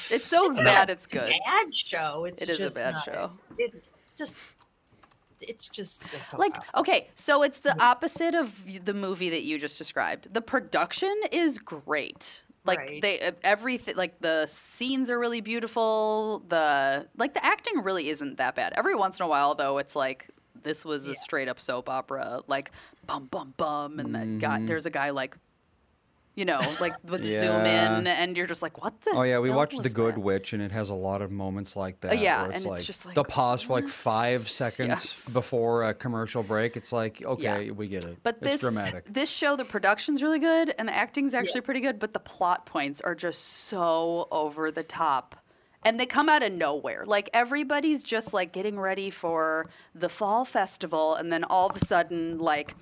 It's so bad. It's good.
bad show. It's
It is a bad
not-
show.
It's just, it's just a soap
Like
opera.
okay, so it's the opposite of the movie that you just described. The production is great. Like
Right.
they uh, everything like the scenes are really beautiful. The like the acting really isn't that bad. Every once in a while though, it's like this was a straight up soap opera. Like bum bum bum, and that guy
Mhm.
there's a guy like. You know, like would zoom in, and you're just like, "What the?"
Oh yeah, we
hell
watched The Good Witch, and it has a lot of moments like uh, that.
yeah,
where it's
and it's
like,
just like,
the pause for like five seconds
Yes.
before a commercial break. It's like, okay, we get it.
But
it's
this
dramatic.
this show, the production's really good and the acting's actually pretty good, but the plot points are just so over the top. And they come out of nowhere. Like everybody's just like getting ready for the fall festival, and then all of a sudden, like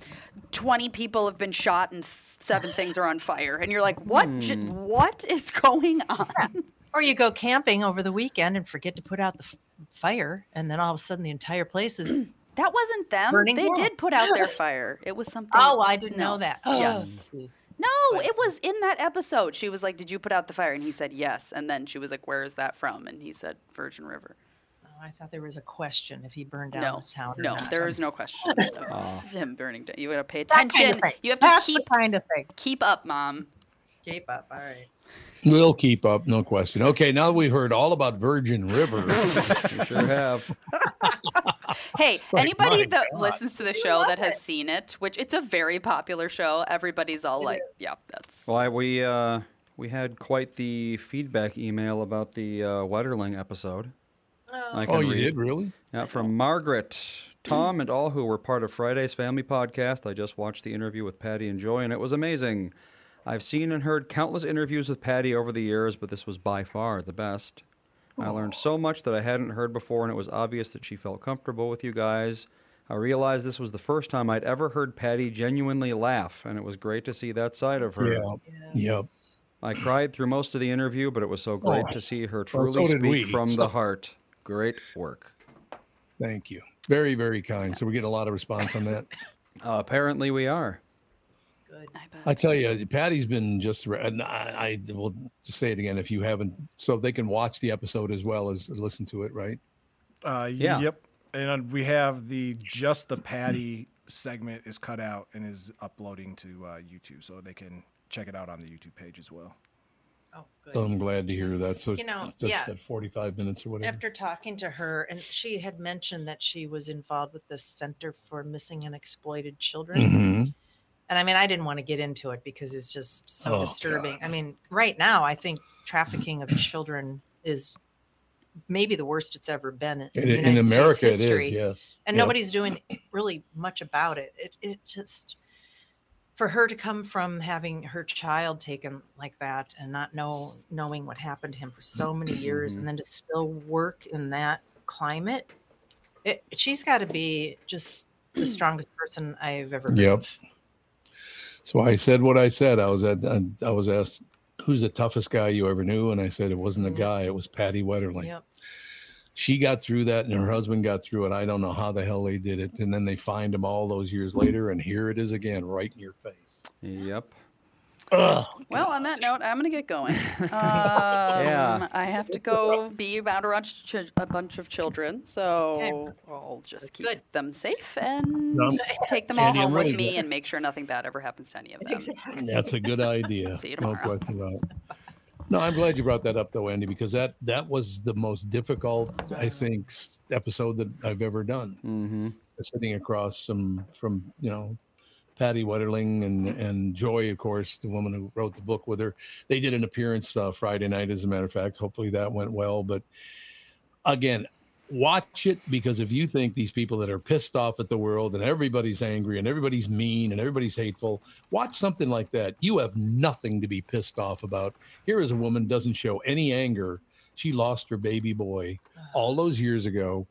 twenty people have been shot and seven things are on fire, and you're like, "What? j-
Hmm.
what is going on?"
Or you go camping over the weekend and forget to put out the f- fire, and then all of a sudden the entire place is.
That wasn't them.
Burning
they
down.
did put out their fire. It was something.
Oh, I didn't
No.
know that.
Yes.
Oh.
No, it was in that episode. She was like, "Did you put out the fire?" And he said, "Yes." And then she was like, "Where is that from?" And he said, "Virgin River."
Oh, I thought there was a question if he burned down
No,
the town. or
no,
not.
there is no question of oh. him burning down. You got to pay
That kind of
attention. You have to
That's
keep
kind of thing.
keep up, mom.
Keep up. All right.
We'll keep up, no question. Okay, now that we heard all about Virgin River.
you sure have.
Hey,
Like,
anybody that
God.
listens to the show that has seen it, which it's a very popular show, everybody's all like, "Yeah, that's."
Why we uh, we had quite the feedback email about the uh, Wetterling episode. I
Oh, you
read.
did really?
Yeah, from Margaret, Tom, and all who were part of Friday's Family Podcast. I just watched the interview with Patty and Joy, and it was amazing. I've seen and heard countless interviews with Patty over the years, but this was by far the best. I learned so much that I hadn't heard before, and it was obvious that she felt comfortable with you guys. I realized this was the first time I'd ever heard Patty genuinely laugh, and it was great to see that side of her.
Yeah. Yep.
I cried through most of the interview, but it was so great
Oh.
to see her
Well,
truly
so
speak
we.
from
So-
the heart. Great work.
Thank you. Very, very kind. So we get a lot of response on that.
Uh, apparently, we are.
I tell you, Patty's been just. And I, I will just say it again if you haven't, so they can watch the episode as well as listen to it, right?
Uh,
Yeah.
Yep. And we have the just the Patty segment is cut out and is uploading to uh, YouTube, so they can check it out on the YouTube page as well.
Oh, good.
I'm glad to hear that. So
You know,
that's
yeah.
that 45 minutes or whatever.
After talking to her, and she had mentioned that she was involved with the Center for Missing and Exploited Children.
Mhm.
And I mean, I didn't want to get into it because it's just so
Oh,
disturbing. I mean, right now, I think trafficking of children is maybe the worst it's ever been in,
In- in
States
America, it is, yes.
And
Yep.
nobody's doing really much about it. It it just for her to come from having her child taken like that and not know knowing what happened to him for so many years
Mm-hmm.
and then to still work in that climate it, she's got to be just the strongest person i've ever
Yep.
of.
So I said what I said. I was at, I, I was asked, "Who's the toughest guy you ever knew?" And I said it wasn't a mm-hmm. guy; it was Patty Wetterling.
Yep.
She got through that, and her husband got through it. I don't know how the hell they did it. And then they find him all those years later, and here it is again, right in your face.
Yep.
Ugh.
Well, on that note, I'm gonna get going. Um, I have to go be about a bunch, ch- a bunch of children, so I'll just keep them safe and
No,
take them all
Andy, I'm
home
really
with me
glad-
and make sure nothing bad ever happens to any of them.
That's a good idea.
See you
no
tomorrow.
question about it. No, I'm glad you brought that up though, Andy, because that that was the most difficult, I think, episode that I've ever done.
Mm-hmm.
Sitting across some from you know Patty Wetterling and and Joy, of course, the woman who wrote the book with her. They did an appearance uh, Friday night, as a matter of fact. Hopefully that went well. But again, watch it because if you think these people that are pissed off at the world and everybody's angry and everybody's mean and everybody's hateful, watch something like that. You have nothing to be pissed off about. Here is a woman doesn't show any anger. She lost her baby boy all those years ago.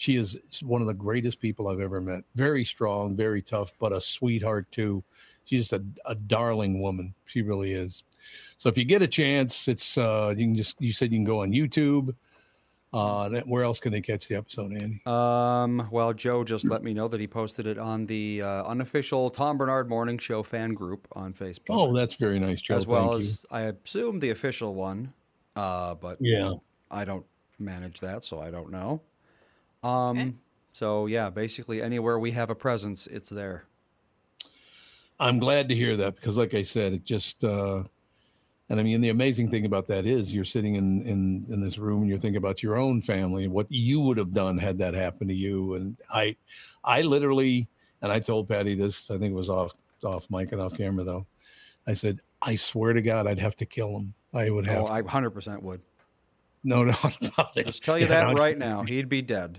She is one of the greatest people I've ever met. Very strong, very tough, but a sweetheart too. She's just a, a darling woman. She really is. So if you get a chance, it's uh you can just you said you can go on YouTube. Uh where else can they catch the episode, Andy?
Um, well, Joe just let me know that he posted it on the uh, unofficial Tom Barnard Morning Show fan group on Facebook.
Oh, that's very nice, Joe.
as well
Thank you.
as I assume the official one. Uh, but
Yeah.
I don't manage that, so I don't know. Um, so yeah, basically anywhere we have a presence, it's there.
I'm glad to hear that because, like I said, it just, uh, and I mean, the amazing thing about that is you're sitting in, in, in this room and you're thinking about your own family and what you would have done had that happened to you. And I, I literally, and I told Patty this, I think it was off, off mic and off camera though. I said, I swear to God, I'd have to kill him. I would have.
Oh,
to.
I 100% would.
No no, about it.
Just tell you
Yeah,
that right now. He'd be dead.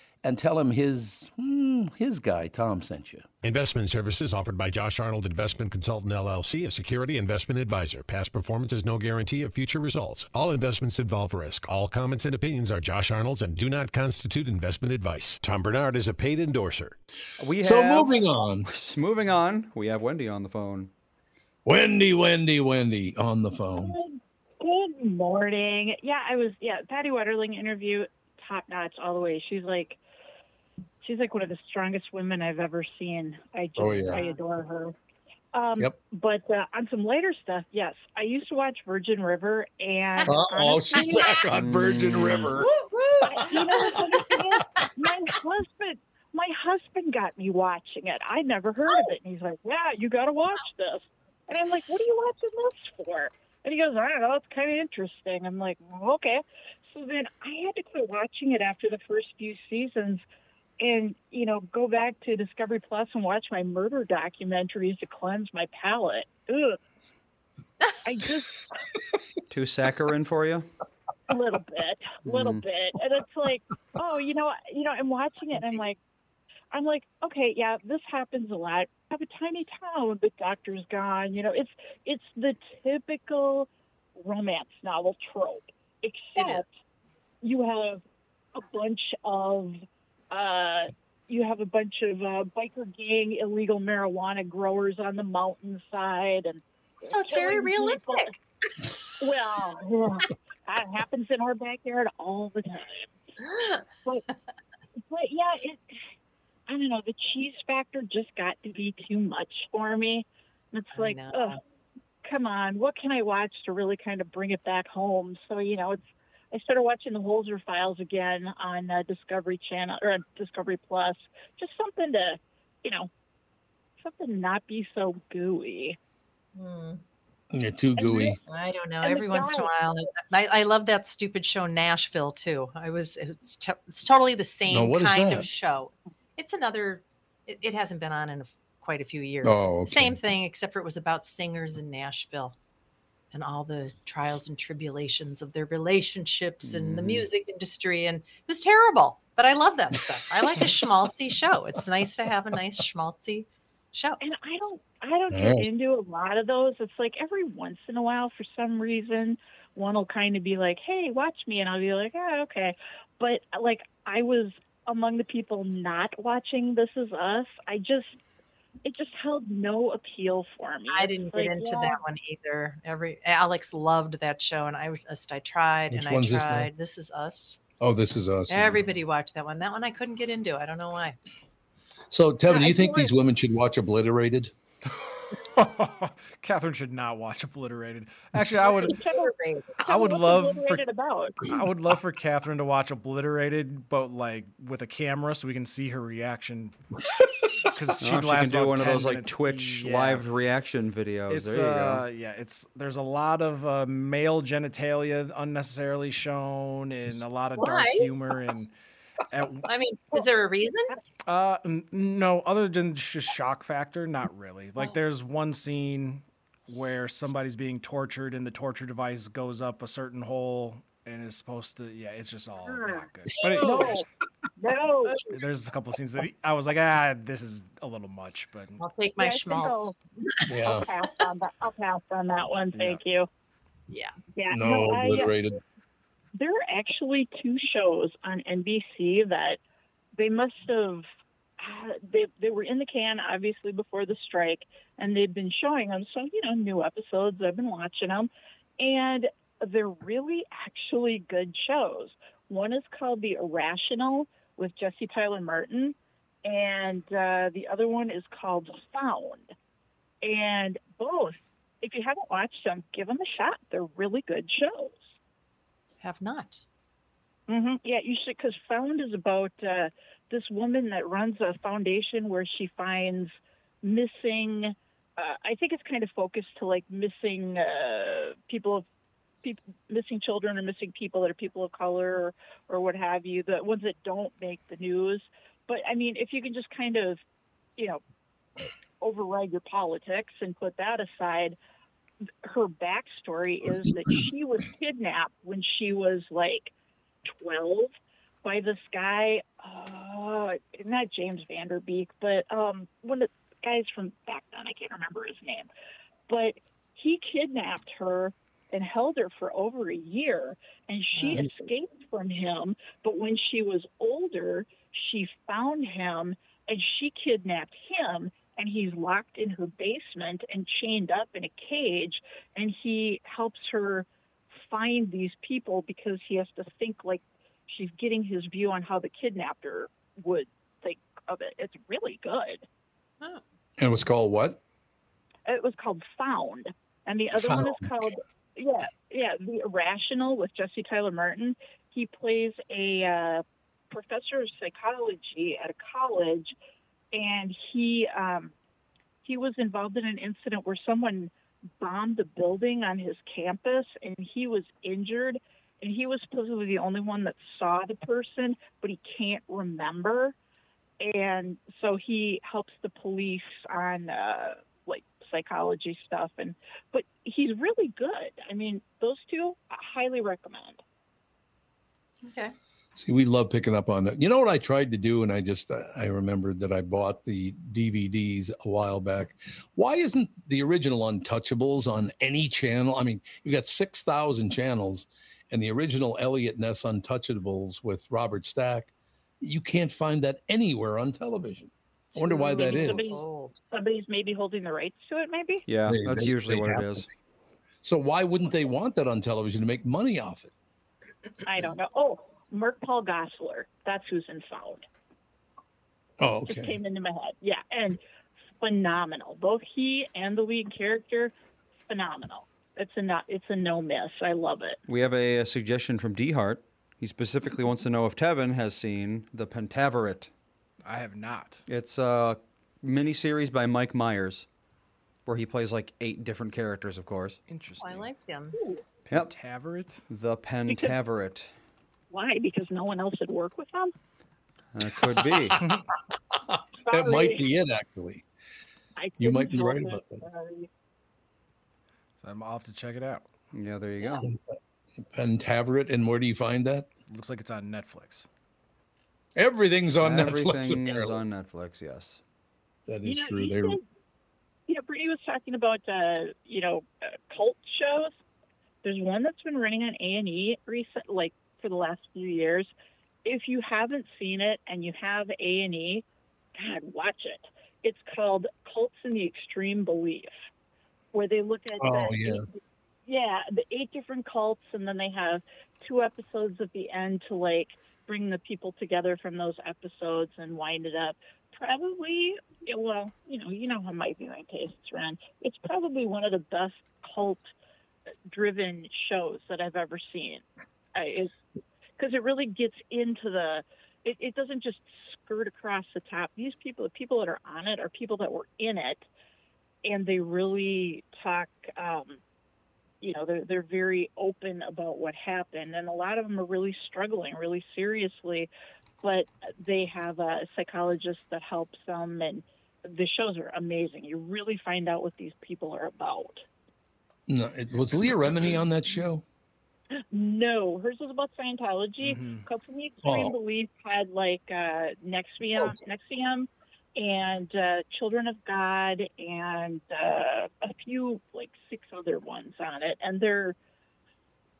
And tell him his, hmm, his guy, Tom, sent you.
Investment services offered by Josh Arnold Investment Consultant LLC, a security investment advisor. Past performance is no guarantee of future results. All investments involve risk. All comments and opinions are Josh Arnold's and do not constitute investment advice. Tom Barnard is a paid endorser.
We have, So
moving on.
Moving on. We have Wendy on the phone.
Wendy, Wendy, Wendy on the phone.
Good morning. Yeah, I was. Yeah, Patty Wetterling interview, top notch all the way. She's like, she's like one of the strongest women I've ever seen. I just,
Oh, yeah.
I adore her. Um,
Yep.
But uh, on some later stuff, yes, I used to watch Virgin River, and
Uh-oh, she's back on Virgin River.
I- you know what's funny thing is, my husband, my husband got me watching it. I never heard of it, and he's like, "Yeah, you got to watch this." And I'm like, "What are you watching this for?" And he goes, "I don't know. It's kind of interesting." I'm like, "Okay." So then I had to quit watching it after the first few seasons, and you know, go back to Discovery Plus and watch my murder documentaries to cleanse my palate. Ugh. I just
Too saccharine for you?
a little bit, a little
Mhm.
bit, and it's like, oh, you know, you know, I'm watching it, and I'm like, I'm like, okay, yeah, this happens a lot. I have a tiny town, the doctor's gone. You know, it's it's the typical romance novel trope. except you have a bunch of uh, you have a bunch of uh, biker gang illegal marijuana growers on the mountainside, and
So it's very
people.
realistic.
Well, yeah, that happens in our backyard all the time. But, but yeah, it. I don't know. The cheese factor just got to be too much for me. It's like, ugh, come on, what can I watch to really kind of bring it back home? So you know, it's. I started watching the Holzer Files again on uh, Discovery Channel or on Discovery Plus. Just something to, you know, something not be so gooey.
Hmm.
You're too gooey.
I don't know.
And
Every once in a while, I, I love that stupid show Nashville too. I was it's, to, it's totally the same
what is
kind of show. It's another. It, it hasn't been on in a, quite a few years.
Oh, okay.
Same thing, except for it was about singers in Nashville and all the trials and tribulations of their relationships and
Mm-hmm.
the music industry, and it was terrible. But I love that stuff. I like a schmaltzy show. It's nice to have a nice schmaltzy show.
And I don't I don't get
Yeah.
into a lot of those. It's like every once in a while for some reason one will kind of be like, "Hey, watch me." And I'll be like, "Oh, okay." But like I was among the people not watching This Is Us. I just it just held no appeal for me.
I didn't
like,
get into
yeah,
that one either. Every Alex loved that show, and I just I tried
Which
and I
one's this
tried. This, is us.
Oh, this is us.
Everybody watched that one. That one I couldn't get into. I don't know why.
So, Tevin, do
I
you think
feel
these women should watch Obliterated?
Catherine should not watch Obliterated. Actually, I would. I would love for
about.
I would love for Catherine to watch Obliterated, but like with a camera, so we can see her reaction. Because
Oh,
she'd
she can do one of
10
those like. Twitch
Yeah.
live reaction videos.
It's
there you
uh,
go.
yeah, it's there's a lot of uh, male genitalia unnecessarily shown, and a lot of dark humor, and at,
I mean, is there a reason?
uh, n- no, other than just shock factor, not really. Like there's one scene where somebody's being tortured, and the torture device goes up a certain hole, and is supposed to. Yeah, it's just all not good. But it,
No. No.
there's a couple of scenes that I was like, ah, this is a little much, but
I'll take my
Yeah, I think
schmaltz.
I'll-
Yeah.
I'll pass on that. I'll pass on that one. Thank you.
Yeah.
Yeah.
No,
I, uh,
Obliterated.
There are actually two shows on NBC that they must have uh, they they were in the can obviously before the strike and they've been showing them so you know new episodes I've been watching them and they're really actually good shows. One is called The Irrational with Jesse Tyler Martin and uh, the other one is called Found. And both if you haven't watched them, give them a shot. They're really good shows.
Have not.
Mm-hmm. Yeah, you should, because Found is about uh, this woman that runs a foundation where she finds missing. Uh, I think it's kind of focused to like missing uh, people of people, missing children or missing people that are people of color or, or what have you. The ones that don't make the news. But I mean, if you can just kind of, you know, override your politics and put that aside, her backstory is that she was kidnapped when she was like 12 by this guy, uh, not James Van Der Beek, but um, one of the guys from back then. I can't remember his name. But he kidnapped her and held her for over a year, and she
Nice.
escaped from him. But when she was older, she found him and she kidnapped him and he's locked in her basement and chained up in a cage and he helps her find these people because he has to think like she's getting his view on how the kidnapper would think of it. It's really good.
And it was called what?
It was called Found, and the other one is called yeah, yeah, The Irrational with Jesse Tyler Martin. He plays a uh, professor of psychology at a college, and he um, he was involved in an incident where someone bombed a building on his campus, and he was injured. And he was supposedly the only one that saw the person, but he can't remember and so he helps the police on uh, like psychology stuff and but he's really good i mean those two i highly recommend
Okay.
See, we love picking up on that. You know what I tried to do, and I just uh, I remembered that I bought the DVDs a while back. Why isn't the original Untouchables on any channel? I mean, you've got six thousand channels, and the original Eliot Ness Untouchables with Robert Stack, you can't find that anywhere on television. I wonder why that
Maybe
is.
Somebody's, somebody's maybe holding the rights to it, maybe?
Yeah,
They-
that's
they-
usually
they
what it
have
is.
to be. So why wouldn't they want that on television to make money off it?
I don't know. Oh, Mark Paul Gosselaar. That's who's in Found.
Oh,
Just came into my head. Yeah, and phenomenal. Both he and the lead character, phenomenal. It's a not. It's a no miss. I love it.
We have a, a suggestion from D Hart. He specifically wants to know if Tevin has seen The Pentaverate.
I have not.
It's a miniseries by Mike Myers, where he plays like eight different characters, of course.
Oh,
Interesting.
I liked him.
Yep.
Taverate?
The Pentaverate.
Why? Because no one else would work with them.
That could be.
That might be it, actually.
I
You might be right about that.
So I'm off to check it out.
Yeah, there you go.
Pentaverate, and where do you find that?
Looks like it's on Netflix.
Everything's on Netflix.
Everything is on Netflix, yes.
that is
You
is
know,
true.
you
They were
said- Yeah, Brittany was talking about uh, you know uh, cult shows. There's one that's been running on A and E recent, like for the last few years. If you haven't seen it and you have A and E, God, watch it. It's called Cults in the Extreme Belief, where they look at
Oh,
the
yeah.
eight, yeah the eight different cults, and then they have two episodes at the end to like bring the people together from those episodes and wind it up. Probably, well, you know, you know how my viewing tastes run. It's probably one of the best cult-driven shows that I've ever seen. Because it really gets into the. It, it doesn't just skirt across the top. These people, the people that are on it, are people that were in it, and they really talk. Um, you know, they're they're very open about what happened, and a lot of them are really struggling, really seriously. But they have a psychologist that helps them, and the shows are amazing. You really find out what these people are about.
no, it, was Leah Remini on that show?
No, hers was about Scientology.
Mhm.
Cults in the Extreme
Oh.
Belief had like uh, NXIVM, NXIVM, and uh, Children of God, and uh, a few like six other ones on it, and they're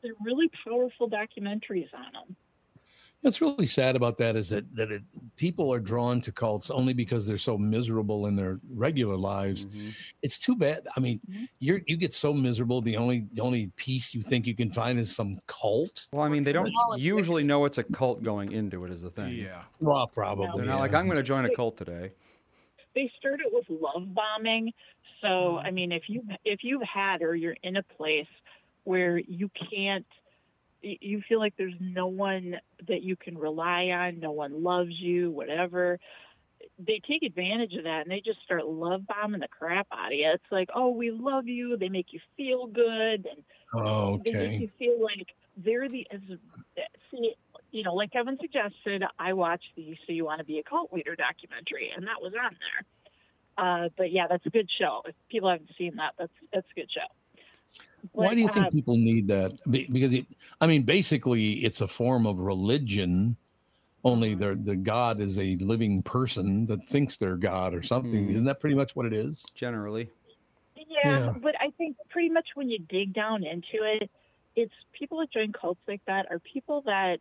they're really powerful documentaries on them.
What's really sad about that is that that it, people are drawn to cults only because they're so miserable in their regular lives. Mm-hmm. It's too bad. I mean, mm-hmm. you're you get so miserable. The only the only peace you think you can find is some cult.
Well, I mean, they don't
Politics.
usually know it's a cult going into it, is the thing.
Yeah.
Well, probably.
They're not like. I'm going to join a cult today.
they started with love bombing. So mm-hmm. I mean, if you if you've had or you're in a place where you can't, y- you feel like there's no one that you can rely on, no one loves you, whatever. They take advantage of that and they just start love bombing the crap out of you. It's like, oh, we love you. They make you feel good, and
Oh,
they make you feel like they're the as see you know like kevin suggested i watched the so you want to be a cult leader documentary and that was on there uh, but yeah that's a good show if people haven't seen that that's that's a good show
Why
But,
do you think
uh,
people need that? Because it, I mean, basically, it's a form of religion. Only the the God is a living person that thinks they're God or something. Isn't that pretty much what it is?
Generally.
Yeah,
Yeah.
but I think pretty much when you dig down into it, it's people that join cults like that are people that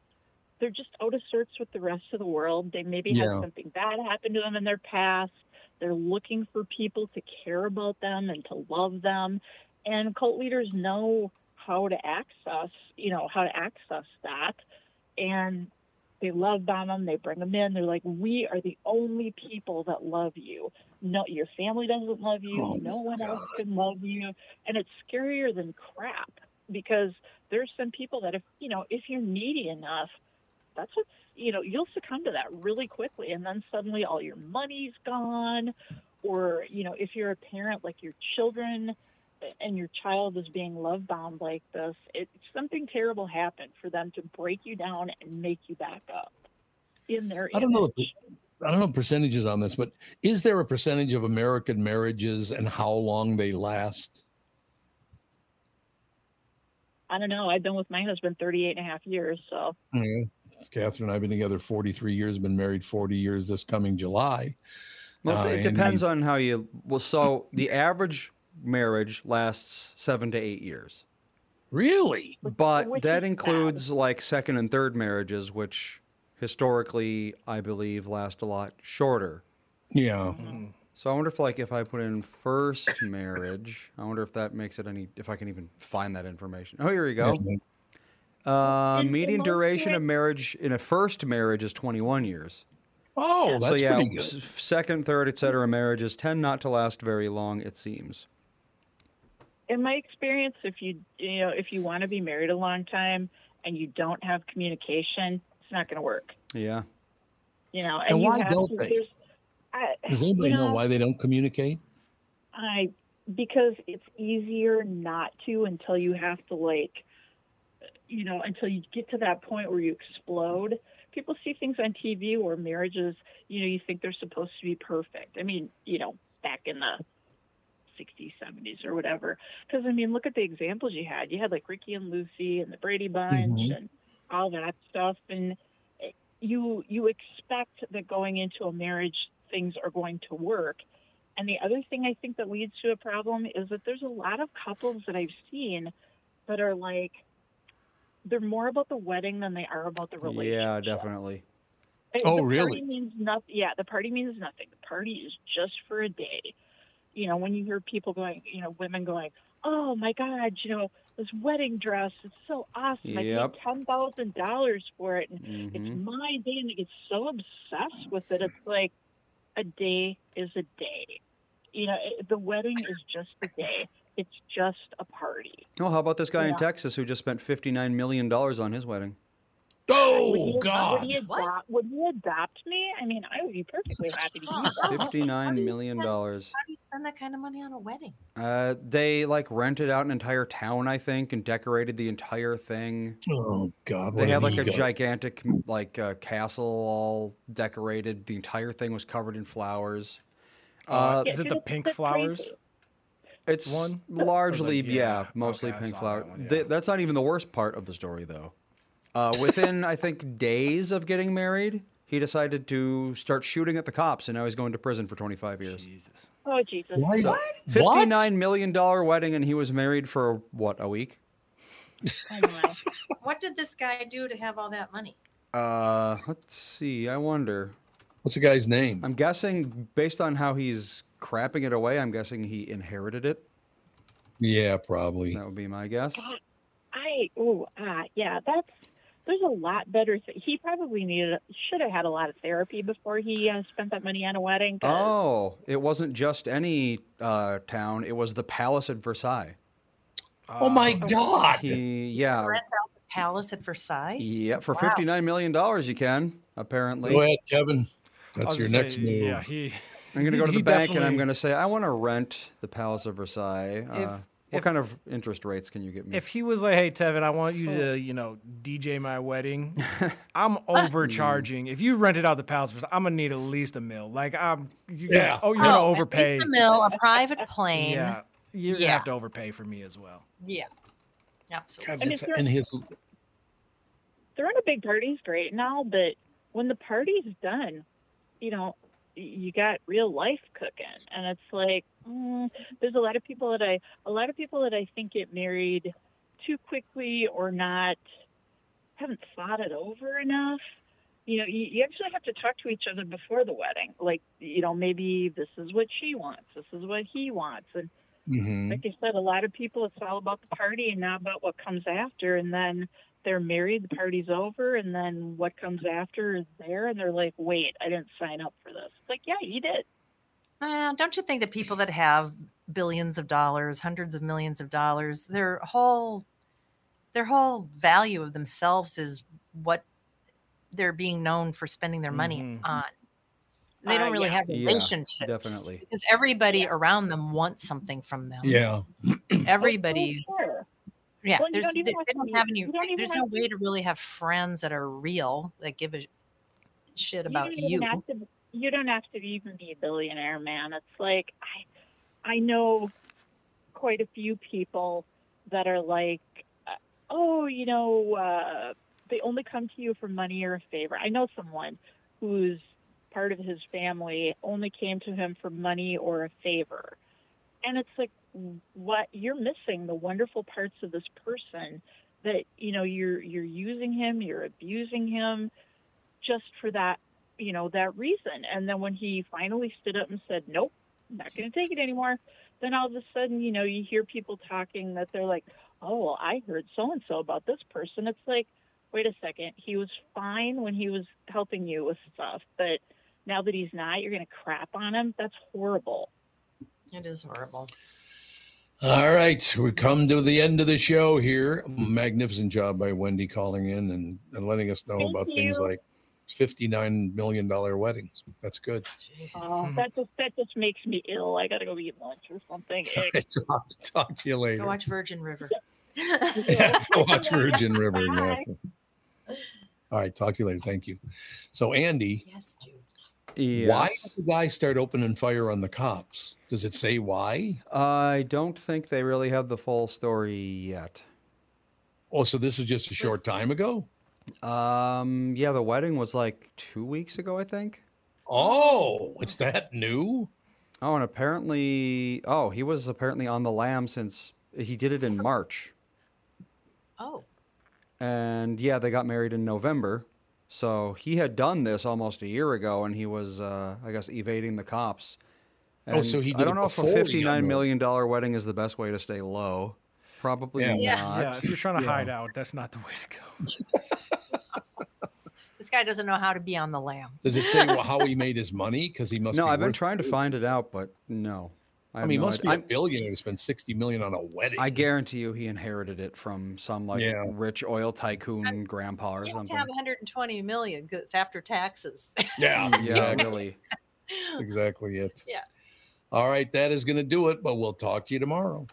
they're just out of sorts with the rest of the world. They maybe
Yeah.
had something bad happen to them in their past. They're looking for people to care about them and to love them. And cult leaders know how to access, you know, how to access that. And they love bomb them. They bring them in. They're like, we are the only people that love you. No, your family doesn't love you.
Oh,
no one else can love you. And it's scarier than crap because there's some people that if you know if you're needy enough, that's what's you know you'll succumb to that really quickly, and then suddenly all your money's gone. Or you know if you're a parent, like your children and your child is being love bombed like this, it, something terrible happened for them to break you down and make you back up in their
I don't know.
image.
the- I don't know percentages on this, but is there a percentage of American marriages and how long they last?
I don't know. I've been with my husband 38 and a half years, so
Yeah. Catherine and I have been together 43 years, been married 40 years this coming July.
Well,
Uh,
it depends
we-
on how you. Well, so the average marriage lasts seven to eight years.
Really?
But
which
that
is
includes like second and third marriages, which historically I believe last a lot shorter.
Yeah.
So I wonder if like if I put in first marriage, I wonder if that makes it any if I can even find that information. Oh, here we go. Uh,
In- in
median duration of marriage in a first marriage is 21 years.
Oh, that's
so yeah,
pretty good.
second, third, etc. marriages tend not to last very long. It seems.
In my experience, if you you know if you want to be married a long time and you don't have communication, it's not going to work.
Yeah.
You know, and,
And why
have
don't
to,
they?
I,
Does anybody
you
know, why they don't communicate?
I because it's easier not to until you have to like you know until you get to that point where you explode. People see things on TV where marriages, you know, you think they're supposed to be perfect. I mean, you know, back in the 60s, 70s, or whatever. Because I mean, look at the examples you had. You had like Ricky and Lucy and the Brady Bunch
Mhm.
and all that stuff, and you you expect that going into a marriage things are going to work. And the other thing I think that leads to a problem is that there's a lot of couples that I've seen that are like they're more about the wedding than they are about the relationship.
Yeah, definitely.
Uh,
Oh,
the
really?
Party means nothing. Yeah, the party means nothing. The party is just for a day. You know, when you hear people going, you know, women going, "Oh my God, you know, this wedding dress is so awesome. I paid ten thousand dollars for it, and
Mhm.
it's my day." And they get so obsessed with it. It's like a day is a day. You know, it, the wedding is just a day. It's just a party.
Oh, how about this guy in Texas who just spent 59 million dollars on his wedding?
Would
Oh,
he,
God.
Would he, adopt, would he adopt me? I mean, I would be perfectly happy to do that.
59 million dollars.
How do you spend that kind of money on a wedding?
Uh, they like rented out an entire town, I think, and decorated the entire thing.
Oh, God.
They had
an
like a gigantic like uh, castle all decorated. The entire thing was covered in flowers.
Uh,
Uh,
is it the pink flowers?
It's
one?
largely,
the-
yeah,
yeah,
mostly
okay,
pink
saw
flower.
that one,
Th- that's not even the worst part of the story, though. Uh, within, I think, days of getting married, he decided to start shooting at the cops, and now he's going to prison for 25 years.
Jesus.
Oh, Jesus.
So, $59 million wedding, and he was married for, what, a week?
What did this guy do to have all that money?
Uh, let's see. I wonder.
What's the guy's name?
I'm guessing, based on how he's crapping it away, I'm guessing he inherited it.
Yeah, probably.
That would be my guess.
I oh ah yeah, that's there's a lot better. Th- he probably needed should have had a lot of therapy before he uh, spent that money on a wedding.
Oh, it wasn't just any uh, town. It was the palace at Versailles.
Oh, my God.
He, yeah.
Rent out the palace at Versailles?
Yeah, for
Wow.
$59 million you can, apparently.
Go ahead, Kevin. That's your
gonna
next
say,
move.
Yeah, he.
I'm going to go to the bank and I'm going to say, I want to rent the Palace of Versailles. Uh,
If-
what
if-
kind of interest rates can you get me?
If he was like, "Hey Tevin, I want you to, you know, DJ my wedding," I'm overcharging. if you rented out the palace, for, I'm gonna need at least a mill. Like I'm, you
Yeah.
oh, you're gonna
Oh, at
overpay.
least a mill, a private plane.
Yeah, you're gonna
Yeah.
have to overpay for me as well.
Yeah. Absolutely.
God,
And if you're-
and his
throwing a big party's great and all, but when the party's done, you know, you got real life cooking, and it's like mm, there's a lot of people that I a lot of people that I think get married too quickly or not haven't thought it over enough. You know, you, you actually have to talk to each other before the wedding. Like, you know, maybe this is what she wants, this is what he wants, and
Mhm.
like I said, a lot of people, it's all about the party and not about what comes after. And then they're married, the party's over, and then what comes after is there, and they're like, "Wait, I didn't sign up for this." It's like, yeah, you did.
Uh, don't you think that people that have billions of dollars, hundreds of millions of dollars, their whole their whole value of themselves is what they're being known for spending their money
Mhm.
on. They
Uh,
don't really
yeah.
have
Yeah,
relationships.
definitely.
Because everybody around them wants something from them.
Yeah.
Everybody.
Oh, sure.
Yeah.
Well,
there's,
don't
they, they don't have any,
don't
there's no
to
way to really have friends that are real that give a shit about
don't even
you.
You don't have to even be a billionaire, man. It's like I, I know quite a few people that are like, uh, oh, you know, uh, they only come to you for money or a favor. I know someone who's part of his family only came to him for money or a favor, and it's like, what you're missing the wonderful parts of this person that you know you're you're using him, you're abusing him just for that you know that reason. And then when he finally stood up and said, "Nope, I'm not going to take it anymore," then all of a sudden you know you hear people talking that they're like, "Oh, well, I heard so and so about this person." It's like, wait a second, he was fine when he was helping you with stuff, but now that he's not, you're going to crap on him. That's horrible.
It is horrible.
All right, we come to the end of the show here. Magnificent job by Wendy calling in and, and letting us know
Thank
about things like fifty-nine million dollar weddings. That's good.
Oh, that just that just makes me ill. I gotta go eat lunch or something.
talk, talk to you later.
Go watch Virgin River.
yeah, go watch Virgin River. Exactly. All right, talk to you later. Thank you. So, Andy,
Yes, Jude.
why
Yes.
did the guy start opening fire on the cops? Does it say why?
I don't think they really have the full story yet.
Oh, so this was just a short time ago?
Um, yeah, the wedding was like two weeks ago, I think.
Oh, it's that new?
Oh, and apparently, oh, he was apparently on the lam since he did it in March.
Oh,
And yeah, they got married in November. So he had done this almost a year ago, and he was, uh, I guess, evading the cops.
Oh, so
And
he
I don't know if a
before he got
fifty-nine
married.
million dollar wedding is the best way to stay low. Probably
Yeah.
not.
Yeah.
Yeah, if you're trying to
Yeah.
hide out, that's not the way to go.
this guy doesn't know how to be on the lam.
Does it say well, how he made his money? Because he must.
No,
be
I've been
worth-
trying to find it out, but no.
I
have
mean, he
no
must
idea.
be a
I'm-
billionaire to spend sixty million on a wedding.
I guarantee you he inherited it from some like
Yeah.
rich oil tycoon grandpa or
You
something.
have 120 million because it's after taxes.
yeah, mm,
Yeah,
exactly.
really.
Exactly it.
Yeah.
All right, that is going to do it. But we'll talk to you tomorrow.